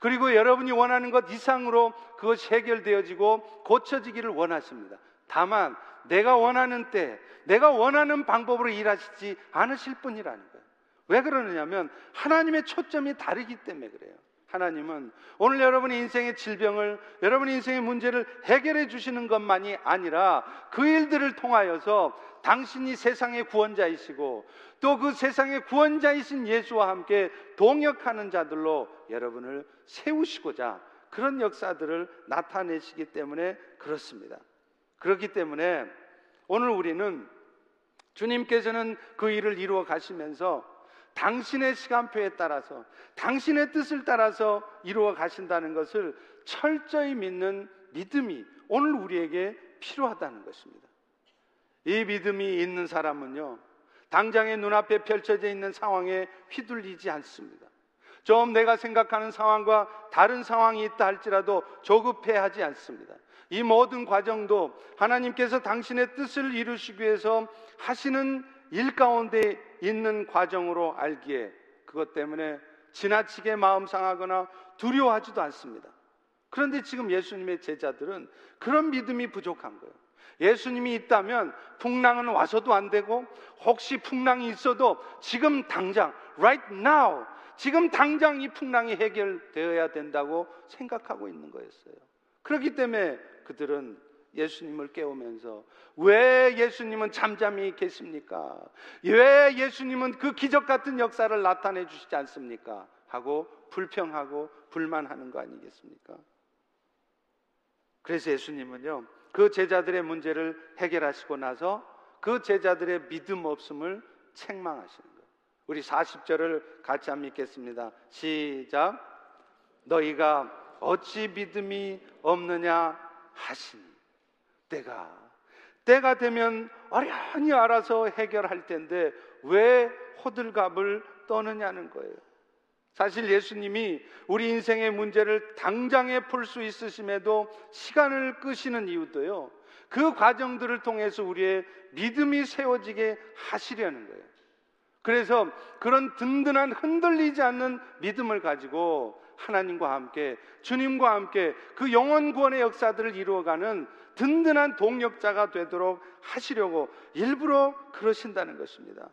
Speaker 1: 그리고 여러분이 원하는 것 이상으로 그것이 해결되어지고 고쳐지기를 원하십니다. 다만 내가 원하는 때 내가 원하는 방법으로 일하시지 않으실 뿐이라는 거예요. 왜 그러느냐면 하나님의 초점이 다르기 때문에 그래요. 하나님은 오늘 여러분의 인생의 질병을 여러분의 인생의 문제를 해결해 주시는 것만이 아니라 그 일들을 통하여서 당신이 세상의 구원자이시고 또 그 세상의 구원자이신 예수와 함께 동역하는 자들로 여러분을 세우시고자 그런 역사들을 나타내시기 때문에 그렇습니다. 그렇기 때문에 오늘 우리는 주님께서는 그 일을 이루어 가시면서 당신의 시간표에 따라서 당신의 뜻을 따라서 이루어 가신다는 것을 철저히 믿는 믿음이 오늘 우리에게 필요하다는 것입니다. 이 믿음이 있는 사람은요, 당장의 눈앞에 펼쳐져 있는 상황에 휘둘리지 않습니다. 좀 내가 생각하는 상황과 다른 상황이 있다 할지라도 조급해 하지 않습니다. 이 모든 과정도 하나님께서 당신의 뜻을 이루시기 위해서 하시는 일 가운데 있는 과정으로 알기에 그것 때문에 지나치게 마음 상하거나 두려워하지도 않습니다. 그런데 지금 예수님의 제자들은 그런 믿음이 부족한 거예요. 예수님이 있다면 풍랑은 와서도 안 되고 혹시 풍랑이 있어도 지금 당장 right now 지금 당장 이 풍랑이 해결되어야 된다고 생각하고 있는 거였어요. 그렇기 때문에 그들은 예수님을 깨우면서 왜 예수님은 잠잠히 계십니까? 왜 예수님은 그 기적 같은 역사를 나타내 주시지 않습니까? 하고 불평하고 불만하는 거 아니겠습니까? 그래서 예수님은요, 그 제자들의 문제를 해결하시고 나서 그 제자들의 믿음 없음을 책망하시는 거예요. 우리 40절을 같이 한번 읽겠습니다. 시작. 너희가 어찌 믿음이 없느냐 하시니. 때가 때가 되면 어련히 알아서 해결할 텐데 왜 호들갑을 떠느냐는 거예요. 사실 예수님이 우리 인생의 문제를 당장에 풀 수 있으심에도 시간을 끄시는 이유도요. 그 과정들을 통해서 우리의 믿음이 세워지게 하시려는 거예요. 그래서 그런 든든한 흔들리지 않는 믿음을 가지고 하나님과 함께 주님과 함께 그 영원 구원의 역사들을 이루어가는 든든한 동력자가 되도록 하시려고 일부러 그러신다는 것입니다.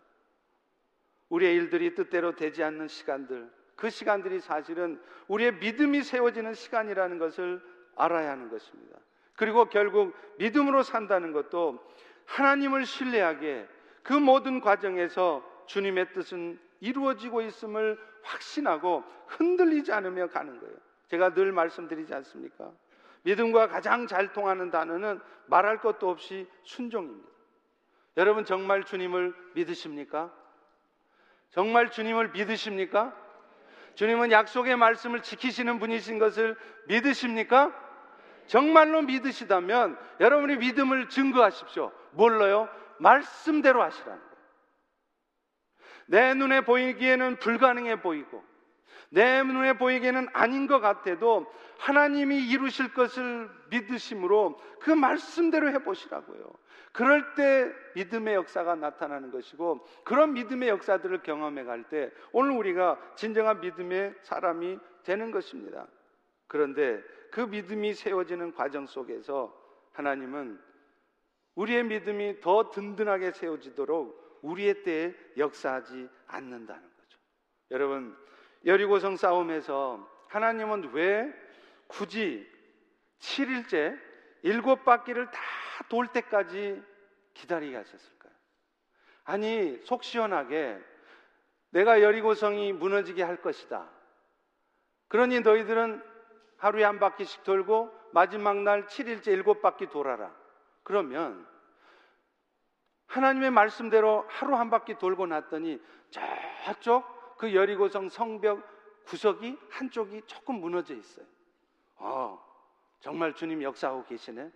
Speaker 1: 우리의 일들이 뜻대로 되지 않는 시간들, 그 시간들이 사실은 우리의 믿음이 세워지는 시간이라는 것을 알아야 하는 것입니다. 그리고 결국 믿음으로 산다는 것도 하나님을 신뢰하게 그 모든 과정에서 주님의 뜻은 이루어지고 있음을 확신하고 흔들리지 않으며 가는 거예요. 제가 늘 말씀드리지 않습니까? 믿음과 가장 잘 통하는 단어는 말할 것도 없이 순종입니다. 여러분 정말 주님을 믿으십니까? 정말 주님을 믿으십니까? 주님은 약속의 말씀을 지키시는 분이신 것을 믿으십니까? 정말로 믿으시다면 여러분이 믿음을 증거하십시오. 뭘로요? 말씀대로 하시라는. 내 눈에 보이기에는 불가능해 보이고 내 눈에 보이기에는 아닌 것 같아도 하나님이 이루실 것을 믿으심으로 그 말씀대로 해보시라고요. 그럴 때 믿음의 역사가 나타나는 것이고 그런 믿음의 역사들을 경험해 갈 때 오늘 우리가 진정한 믿음의 사람이 되는 것입니다. 그런데 그 믿음이 세워지는 과정 속에서 하나님은 우리의 믿음이 더 든든하게 세워지도록 우리의 때에 역사하지 않는다는 거죠. 여러분, 여리고성 싸움에서 하나님은 왜 굳이 7일째 일곱 바퀴를 다 돌 때까지 기다리게 하셨을까요? 아니, 속 시원하게 내가 여리고성이 무너지게 할 것이다. 그러니 너희들은 하루에 한 바퀴씩 돌고 마지막 날 7일째 일곱 바퀴 돌아라. 그러면 하나님의 말씀대로 하루 한 바퀴 돌고 났더니 저쪽 그 여리고성 성벽 구석이 한쪽이 조금 무너져 있어요. 어, 정말 주님 역사하고 계시네.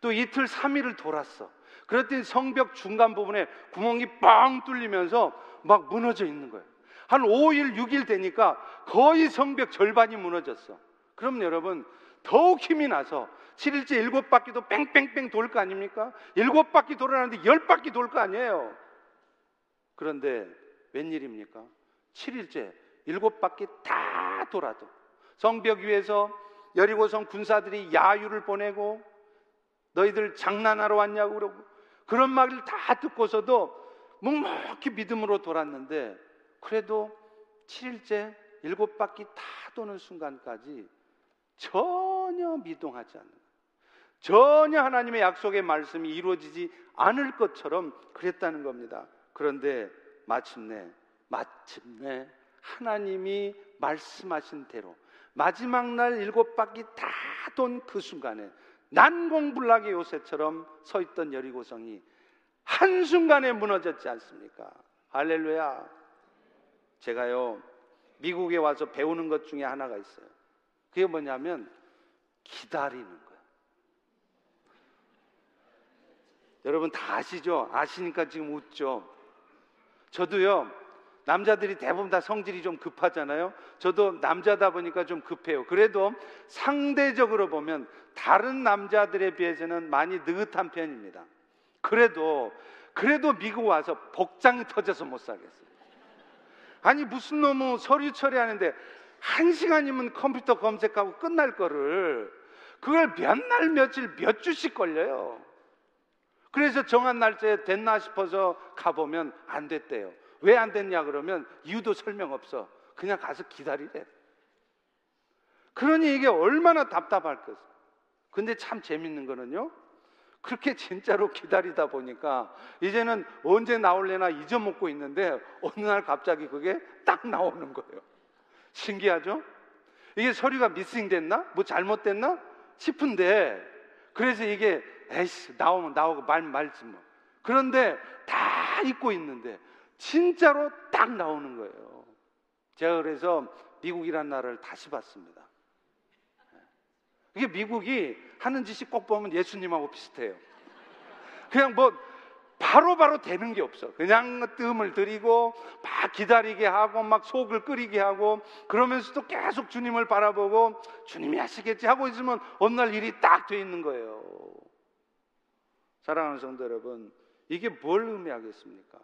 Speaker 1: 또 이틀 3일을 돌았어. 그랬더니 성벽 중간 부분에 구멍이 빵 뚫리면서 막 무너져 있는 거예요. 한 5일, 6일 되니까 거의 성벽 절반이 무너졌어. 그럼 여러분, 더욱 힘이 나서 7일째 일곱 바퀴도 뺑뺑뺑 돌 거 아닙니까? 일곱 바퀴 돌아가는데 열 바퀴 돌 거 아니에요. 그런데 웬일입니까? 7일째 일곱 바퀴 다 돌아도 성벽 위에서 여리고성 군사들이 야유를 보내고 너희들 장난하러 왔냐고 그러고 그런 말을 다 듣고서도 묵묵히 믿음으로 돌았는데 그래도 7일째 일곱 바퀴 다 도는 순간까지 전혀 미동하지 않는 전혀 하나님의 약속의 말씀이 이루어지지 않을 것처럼 그랬다는 겁니다. 그런데 마침내 마침내 하나님이 말씀하신 대로 마지막 날 일곱 바퀴 다 돈 그 순간에 난공불락의 요새처럼 서 있던 여리고성이 한순간에 무너졌지 않습니까? 할렐루야. 제가요, 미국에 와서 배우는 것 중에 하나가 있어요. 그게 뭐냐면 기다리는 거예요. 여러분 다 아시죠? 아시니까 지금 웃죠? 저도요, 남자들이 대부분 다 성질이 좀 급하잖아요. 저도 남자다 보니까 좀 급해요. 그래도 상대적으로 보면 다른 남자들에 비해서는 많이 느긋한 편입니다. 그래도 그래도 미국 와서 복장이 터져서 못 살겠어요. 아니 무슨 놈의 서류 처리하는데 한 시간이면 컴퓨터 검색하고 끝날 거를 그걸 몇 날 며칠 몇 주씩 걸려요. 그래서 정한 날짜에 됐나 싶어서 가보면 안 됐대요. 왜 안 됐냐 그러면 이유도 설명 없어. 그냥 가서 기다리래. 그러니 이게 얼마나 답답할 것. 근데 참 재밌는 거는요. 그렇게 진짜로 기다리다 보니까 이제는 언제 나올래나 잊어먹고 있는데 어느 날 갑자기 그게 딱 나오는 거예요. 신기하죠? 이게 서류가 미싱 됐나? 뭐 잘못됐나? 싶은데 그래서 이게 에이씨 나오면 나오고 말면 말지 뭐. 그런데 다 잊고 있는데 진짜로 딱 나오는 거예요. 제가 그래서 미국이란 나라를 다시 봤습니다. 이게 미국이 하는 짓이 꼭 보면 예수님하고 비슷해요. 그냥 뭐 바로바로 바로 되는 게 없어. 그냥 뜸을 들이고 막 기다리게 하고 막 속을 끓이게 하고 그러면서도 계속 주님을 바라보고 주님이 하시겠지 하고 있으면 어느 날 일이 딱 돼 있는 거예요. 사랑하는 성도 여러분, 이게 뭘 의미하겠습니까?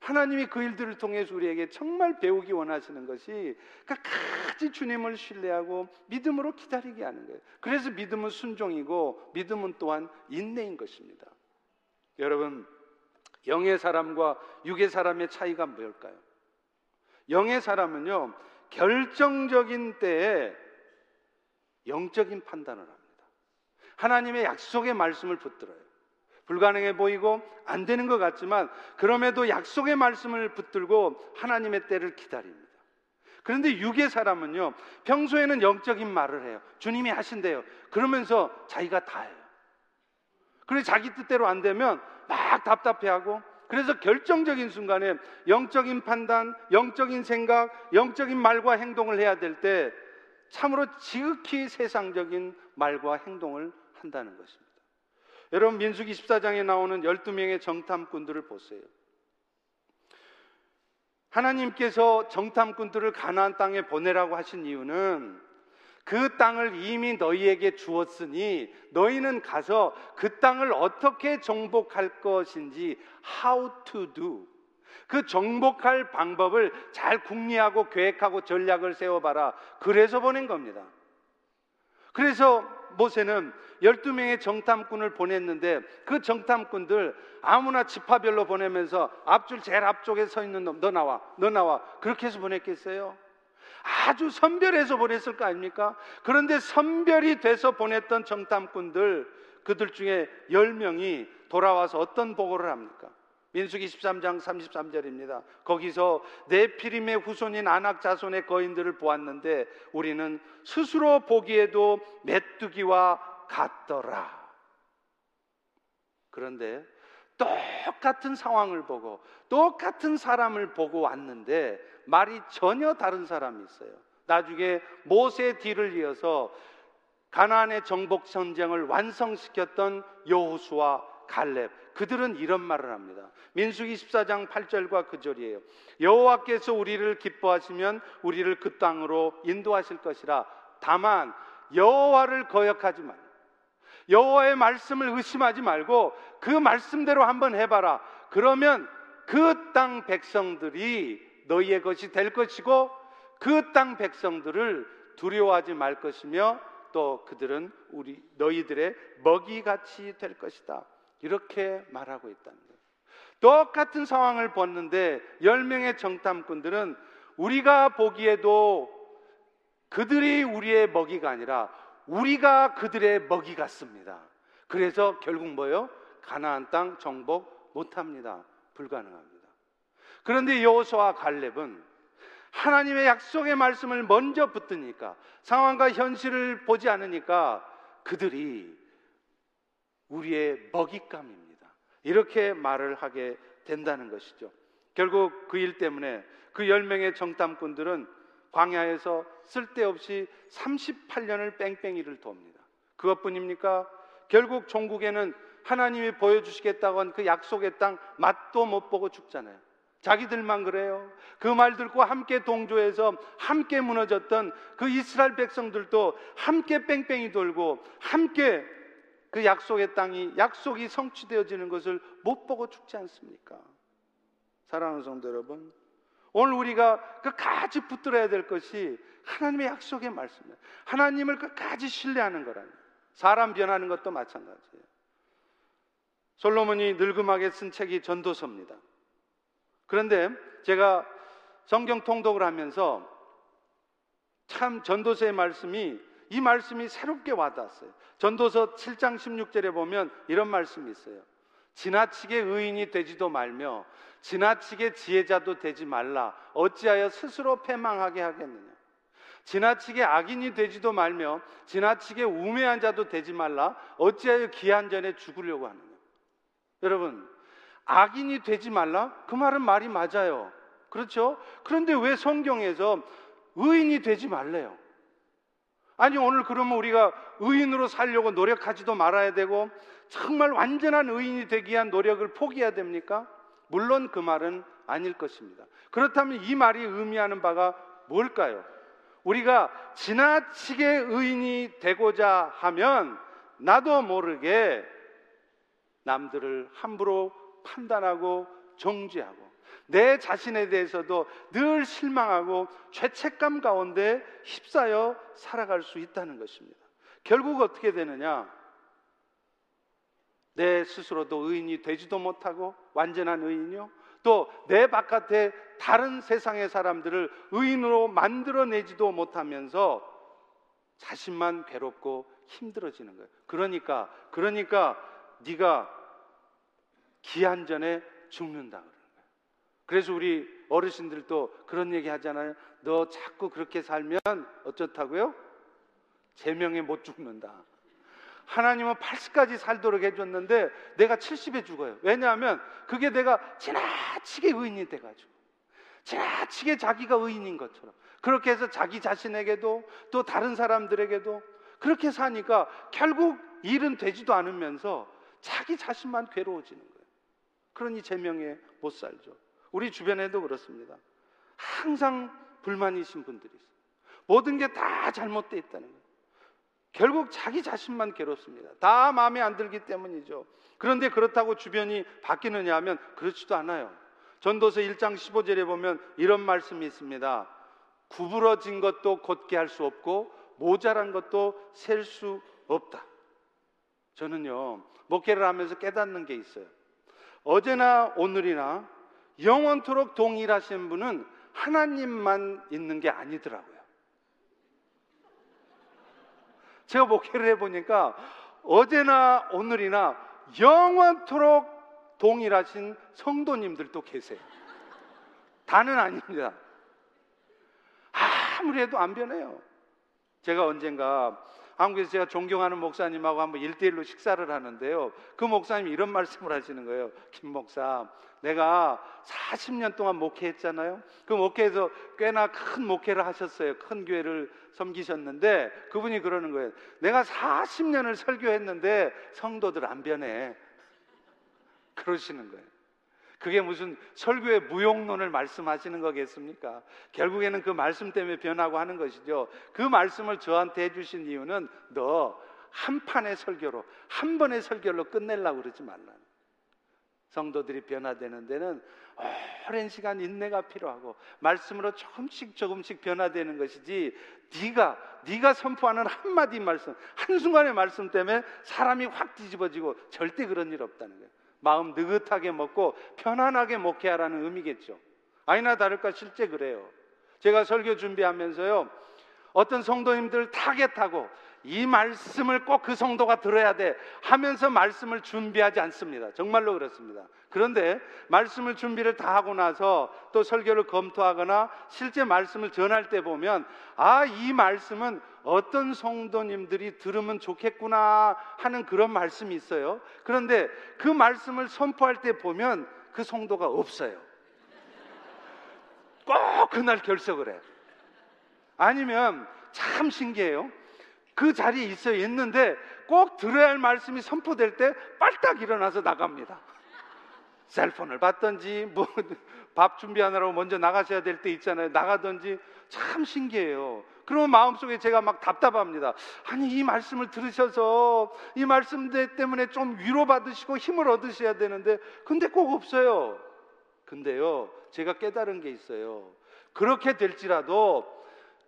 Speaker 1: 하나님이 그 일들을 통해서 우리에게 정말 배우기 원하시는 것이 끝까지 주님을 신뢰하고 믿음으로 기다리게 하는 거예요. 그래서 믿음은 순종이고 믿음은 또한 인내인 것입니다. 여러분, 영의 사람과 육의 사람의 차이가 뭘까요? 영의 사람은요, 결정적인 때에 영적인 판단을 합니다. 하나님의 약속의 말씀을 붙들어요. 불가능해 보이고 안 되는 것 같지만 그럼에도 약속의 말씀을 붙들고 하나님의 때를 기다립니다. 그런데 육의 사람은요, 평소에는 영적인 말을 해요. 주님이 하신대요. 그러면서 자기가 다 해요. 그래서 자기 뜻대로 안 되면 막 답답해하고 그래서 결정적인 순간에 영적인 판단, 영적인 생각, 영적인 말과 행동을 해야 될 때 참으로 지극히 세상적인 말과 행동을 한다는 것입니다. 여러분 민수기 14장에 나오는 12명의 정탐꾼들을 보세요. 하나님께서 정탐꾼들을 가나안 땅에 보내라고 하신 이유는 그 땅을 이미 너희에게 주었으니 너희는 가서 그 땅을 어떻게 정복할 것인지 how to do 그 정복할 방법을 잘 궁리하고 계획하고 전략을 세워봐라. 그래서 보낸 겁니다. 그래서 모세는 12명의 정탐꾼을 보냈는데 그 정탐꾼들 아무나 지파별로 보내면서 앞줄 제일 앞쪽에 서 있는 놈, 너 나와, 너 나와. 그렇게 해서 보냈겠어요? 아주 선별해서 보냈을 거 아닙니까? 그런데 선별이 돼서 보냈던 정탐꾼들, 그들 중에 10명이 돌아와서 어떤 보고를 합니까? 민수기 13장 33절입니다. 거기서 네피림의 후손인 아낙 자손의 거인들을 보았는데 우리는 스스로 보기에도 메뚜기와 같더라. 그런데 똑같은 상황을 보고 똑같은 사람을 보고 왔는데 말이 전혀 다른 사람이 있어요. 나중에 모세 뒤를 이어서 가나안의 정복 전쟁을 완성시켰던 여호수와 갈렙 그들은 이런 말을 합니다. 민수기 14장 8절과 9절이에요. 여호와께서 우리를 기뻐하시면 우리를 그 땅으로 인도하실 것이라. 다만 여호와를 거역하지 말. 여호와의 말씀을 의심하지 말고 그 말씀대로 한번 해봐라. 그러면 그 땅 백성들이 너희의 것이 될 것이고 그 땅 백성들을 두려워하지 말 것이며 또 그들은 우리 너희들의 먹이 같이 될 것이다. 이렇게 말하고 있다는 거예요. 똑같은 상황을 봤는데 10명의 정탐꾼들은 우리가 보기에도 그들이 우리의 먹이가 아니라 우리가 그들의 먹이 같습니다. 그래서 결국 뭐요? 가나안 땅 정복 못합니다. 불가능합니다. 그런데 여호수와 갈렙은 하나님의 약속의 말씀을 먼저 붙드니까 상황과 현실을 보지 않으니까 그들이 우리의 먹잇감입니다. 이렇게 말을 하게 된다는 것이죠. 결국 그 일 때문에 그 10명의 정탐꾼들은 광야에서 쓸데없이 38년을 뺑뺑이를 돕니다. 그것뿐입니까? 결국 종국에는 하나님이 보여주시겠다고 한 그 약속의 땅 맛도 못 보고 죽잖아요. 자기들만 그래요. 그 말 듣고 함께 동조해서 함께 무너졌던 그 이스라엘 백성들도 함께 뺑뺑이 돌고 함께 그 약속의 땅이 약속이 성취되어지는 것을 못 보고 죽지 않습니까? 사랑하는 성도 여러분, 오늘 우리가 끝까지 붙들어야 될 것이 하나님의 약속의 말씀이에요. 하나님을 끝까지 신뢰하는 거라니. 사람 변하는 것도 마찬가지예요. 솔로몬이 늙음하게 쓴 책이 전도서입니다. 그런데 제가 성경 통독을 하면서 참 전도서의 말씀이 이 말씀이 새롭게 와닿았어요. 전도서 7장 16절에 보면 이런 말씀이 있어요. 지나치게 의인이 되지도 말며 지나치게 지혜자도 되지 말라. 어찌하여 스스로 패망하게 하겠느냐. 지나치게 악인이 되지도 말며 지나치게 우매한 자도 되지 말라. 어찌하여 기한 전에 죽으려고 하느냐. 여러분, 악인이 되지 말라? 그 말은 말이 맞아요. 그렇죠? 그런데 왜 성경에서 의인이 되지 말래요? 아니 오늘 그러면 우리가 의인으로 살려고 노력하지도 말아야 되고 정말 완전한 의인이 되기 위한 노력을 포기해야 됩니까? 물론 그 말은 아닐 것입니다. 그렇다면 이 말이 의미하는 바가 뭘까요? 우리가 지나치게 의인이 되고자 하면 나도 모르게 남들을 함부로 판단하고 정죄하고 내 자신에 대해서도 늘 실망하고 죄책감 가운데 휩싸여 살아갈 수 있다는 것입니다. 결국 어떻게 되느냐? 내 스스로도 의인이 되지도 못하고 완전한 의인이요. 또 내 바깥에 다른 세상의 사람들을 의인으로 만들어내지도 못하면서 자신만 괴롭고 힘들어지는 거예요. 그러니까 그러니까 네가 기한 전에 죽는다. 그래서 우리 어르신들도 그런 얘기 하잖아요. 너 자꾸 그렇게 살면 어쩌다고요? 제명에 못 죽는다. 하나님은 80까지 살도록 해줬는데 내가 70에 죽어요. 왜냐하면 그게 내가 지나치게 의인이 돼가지고 지나치게 자기가 의인인 것처럼 그렇게 해서 자기 자신에게도 또 다른 사람들에게도 그렇게 사니까 결국 일은 되지도 않으면서 자기 자신만 괴로워지는 거예요. 그러니 제명에 못 살죠. 우리 주변에도 그렇습니다. 항상 불만이신 분들이 있어요. 모든 게 다 잘못되어 있다는 거예요. 결국 자기 자신만 괴롭습니다. 다 마음에 안 들기 때문이죠. 그런데 그렇다고 주변이 바뀌느냐 하면 그렇지도 않아요. 전도서 1장 15절에 보면 이런 말씀이 있습니다. 구부러진 것도 곧게 할 수 없고 모자란 것도 셀 수 없다. 저는요, 목회를 하면서 깨닫는 게 있어요. 어제나 오늘이나 영원토록 동일하신 분은 하나님만 있는 게 아니더라고요. 제가 목회를 해보니까 어제나 오늘이나 영원토록 동일하신 성도님들도 계세요. 다는 아닙니다. 아무리 해도 안 변해요. 제가 언젠가 한국에서 제가 존경하는 목사님하고 한번 일대일로 식사를 하는데요. 그 목사님이 이런 말씀을 하시는 거예요. 김 목사, 내가 40년 동안 목회했잖아요. 그 목회에서 꽤나 큰 목회를 하셨어요. 큰 교회를 섬기셨는데 그분이 그러는 거예요. 내가 40년을 설교했는데 성도들 안 변해. 그러시는 거예요. 그게 무슨 설교의 무용론을 말씀하시는 거겠습니까? 결국에는 그 말씀 때문에 변하고 하는 것이죠. 그 말씀을 저한테 해주신 이유는 너 한 판의 설교로, 한 번의 설교로 끝내려고 그러지 말라. 성도들이 변화되는 데는 오랜 시간 인내가 필요하고 말씀으로 조금씩 조금씩 변화되는 것이지 네가 네가 선포하는 한마디 말씀 한순간의 말씀 때문에 사람이 확 뒤집어지고 절대 그런 일 없다는 거예요. 마음 느긋하게 먹고 편안하게 목회하라는 의미겠죠. 아니나 다를까 실제 그래요. 제가 설교 준비하면서요. 어떤 성도님들 타겟하고 이 말씀을 꼭 그 성도가 들어야 돼 하면서 말씀을 준비하지 않습니다. 정말로 그렇습니다. 그런데 말씀을 준비를 다 하고 나서 또 설교를 검토하거나 실제 말씀을 전할 때 보면 아, 이 말씀은 어떤 성도님들이 들으면 좋겠구나 하는 그런 말씀이 있어요. 그런데 그 말씀을 선포할 때 보면 그 성도가 없어요. 꼭 그날 결석을 해. 아니면 참 신기해요. 그 자리에 있어 있는데 꼭 들어야 할 말씀이 선포될 때 빨딱 일어나서 나갑니다. 셀폰을 받든지 뭐 밥 준비하느라고 먼저 나가셔야 될 때 있잖아요. 나가든지 참 신기해요. 그러면 마음속에 제가 막 답답합니다. 아니 이 말씀을 들으셔서 이 말씀 때문에 좀 위로받으시고 힘을 얻으셔야 되는데 근데 꼭 없어요. 근데요. 제가 깨달은 게 있어요. 그렇게 될지라도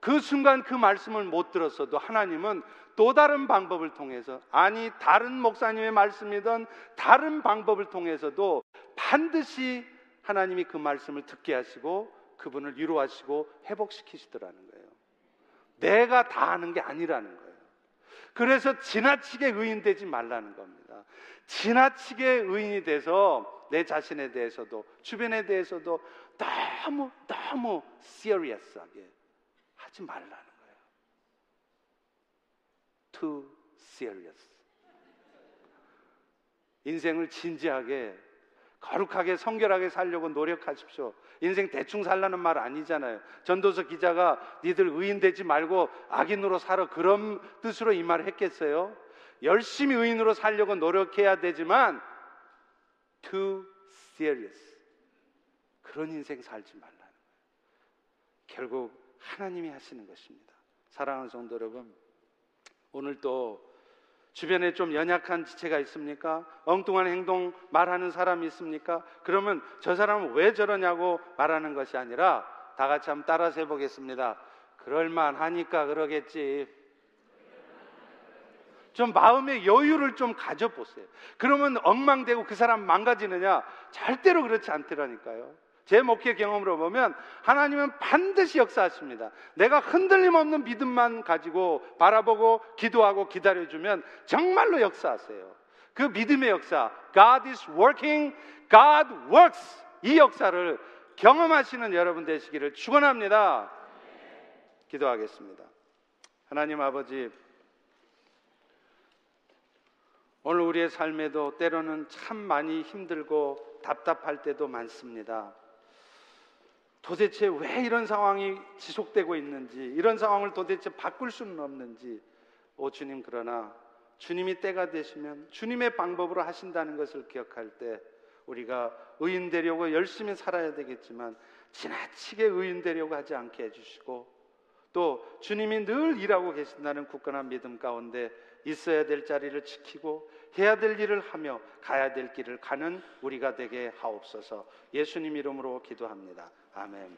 Speaker 1: 그 순간 그 말씀을 못 들었어도 하나님은 또 다른 방법을 통해서 아니 다른 목사님의 말씀이든 다른 방법을 통해서도 반드시 하나님이 그 말씀을 듣게 하시고 그분을 위로하시고 회복시키시더라는 거예요. 내가 다 하는 게 아니라는 거예요. 그래서 지나치게 의인되지 말라는 겁니다. 지나치게 의인이 돼서 내 자신에 대해서도 주변에 대해서도 너무 너무 시리어스하게 하지 말라는 거예요. Too serious. 인생을 진지하게 거룩하게 성결하게 살려고 노력하십시오. 인생 대충 살라는 말 아니잖아요. 전도서 기자가 니들 의인 되지 말고 악인으로 살아 그런 뜻으로 이 말을 했겠어요? 열심히 의인으로 살려고 노력해야 되지만 too serious. 그런 인생 살지 말라는 거예요. 결국 하나님이 하시는 것입니다. 사랑하는 성도 여러분, 오늘 또 주변에 좀 연약한 지체가 있습니까? 엉뚱한 행동 말하는 사람이 있습니까? 그러면 저 사람은 왜 저러냐고 말하는 것이 아니라 다 같이 한번 따라서 해보겠습니다. 그럴만 하니까 그러겠지. 좀 마음의 여유를 좀 가져보세요. 그러면 엉망되고 그 사람 망가지느냐? 절대로 그렇지 않더라니까요. 제 목회 경험으로 보면 하나님은 반드시 역사하십니다. 내가 흔들림 없는 믿음만 가지고 바라보고 기도하고 기다려주면 정말로 역사하세요. 그 믿음의 역사, God is working, God works. 이 역사를 경험하시는 여러분 되시기를 축원합니다. 기도하겠습니다. 하나님 아버지, 오늘 우리의 삶에도 때로는 참 많이 힘들고 답답할 때도 많습니다. 도대체 왜 이런 상황이 지속되고 있는지, 이런 상황을 도대체 바꿀 수는 없는지, 오 주님, 그러나 주님이 때가 되시면 주님의 방법으로 하신다는 것을 기억할 때 우리가 의인 되려고 열심히 살아야 되겠지만 지나치게 의인 되려고 하지 않게 해주시고 또 주님이 늘 일하고 계신다는 굳건한 믿음 가운데 있어야 될 자리를 지키고 해야 될 일을 하며 가야 될 길을 가는 우리가 되게 하옵소서 예수님 이름으로 기도합니다. 아멘.